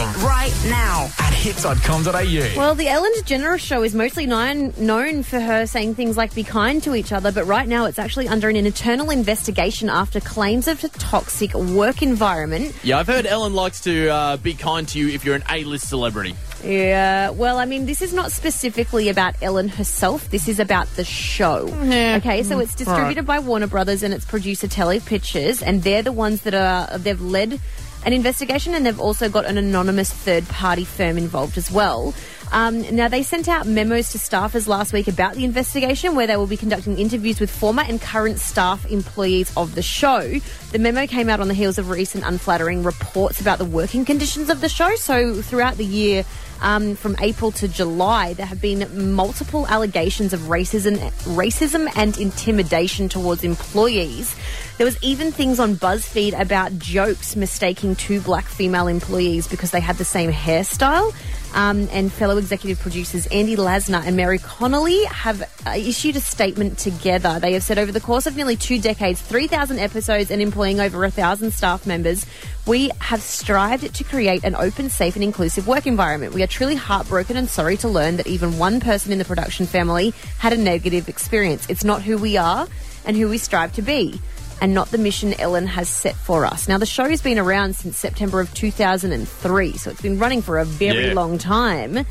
it right now at hits.com.au. Well, the Ellen DeGeneres show is mostly known, known for her saying things like be kind to each other, but right now it's actually under an internal investigation after claims of a toxic work environment. Yeah, I've heard Ellen likes to uh, be kind to you if you're an A-list celebrity. Yeah, well, I mean, this is not specifically about Ellen herself. This is about the show. Okay, so it's distributed by Warner Brothers and its producer Telepictures, and they're the ones that are they've led an investigation, and they've also got an anonymous third-party firm involved as well. Um, now, they sent out memos to staffers last week about the investigation, where they will be conducting interviews with former and current staff employees of the show. The memo came out on the heels of recent unflattering reports about the working conditions of the show. So, throughout the year, um, from April to July, there have been multiple allegations of racism, racism and intimidation towards employees. There was even things on BuzzFeed about jokes mistaking two black female employees because they had the same hairstyle. Um, and fellow executive producers Andy Lasner and Mary Connelly have uh, issued a statement together. They have said over the course of nearly two decades, 3,000 episodes, and employing over 1,000 staff members, we have strived to create an open, safe, and inclusive work environment. We are truly heartbroken and sorry to learn that even one person in the production family had a negative experience. It's not who we are and who we strive to be and not the mission Ellen has set for us. Now, the show has been around since September of 2003, so it's been running for a very Yeah. long time.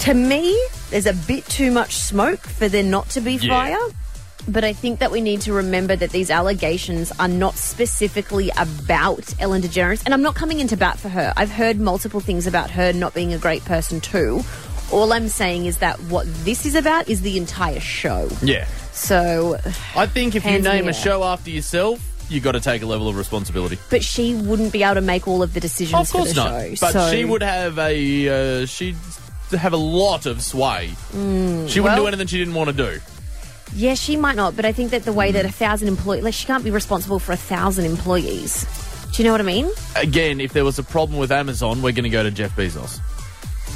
To me, there's a bit too much smoke for there not to be Yeah. fire. But I think that we need to remember that these allegations are not specifically about Ellen DeGeneres. And I'm not coming into bat for her. I've heard multiple things about her not being a great person, too. All I'm saying is that what this is about is the entire show. Yeah. So, I think if you Hands in name the a air. show after yourself, you got to take a level of responsibility. but she wouldn't be able to make all of the decisions Of course for the not. show. But so, she would have a uh, she'd have a lot of sway. she wouldn't do well- anything she didn't want to do. Yeah, she might not, but I think that the way that a thousand employees, like she can't be responsible for a thousand employees. Do you know what I mean? Again, if there was a problem with Amazon, we're going to go to Jeff Bezos.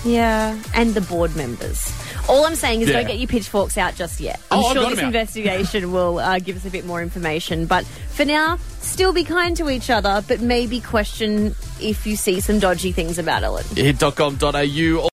Yeah, and the board members. All I'm saying is Yeah. don't get your pitchforks out just yet. I'm Oh, I've sure got this 'em out. investigation will uh, give us a bit more information. But for now, still be kind to each other, but maybe question if you see some dodgy things about Ellen. Hit.com.au.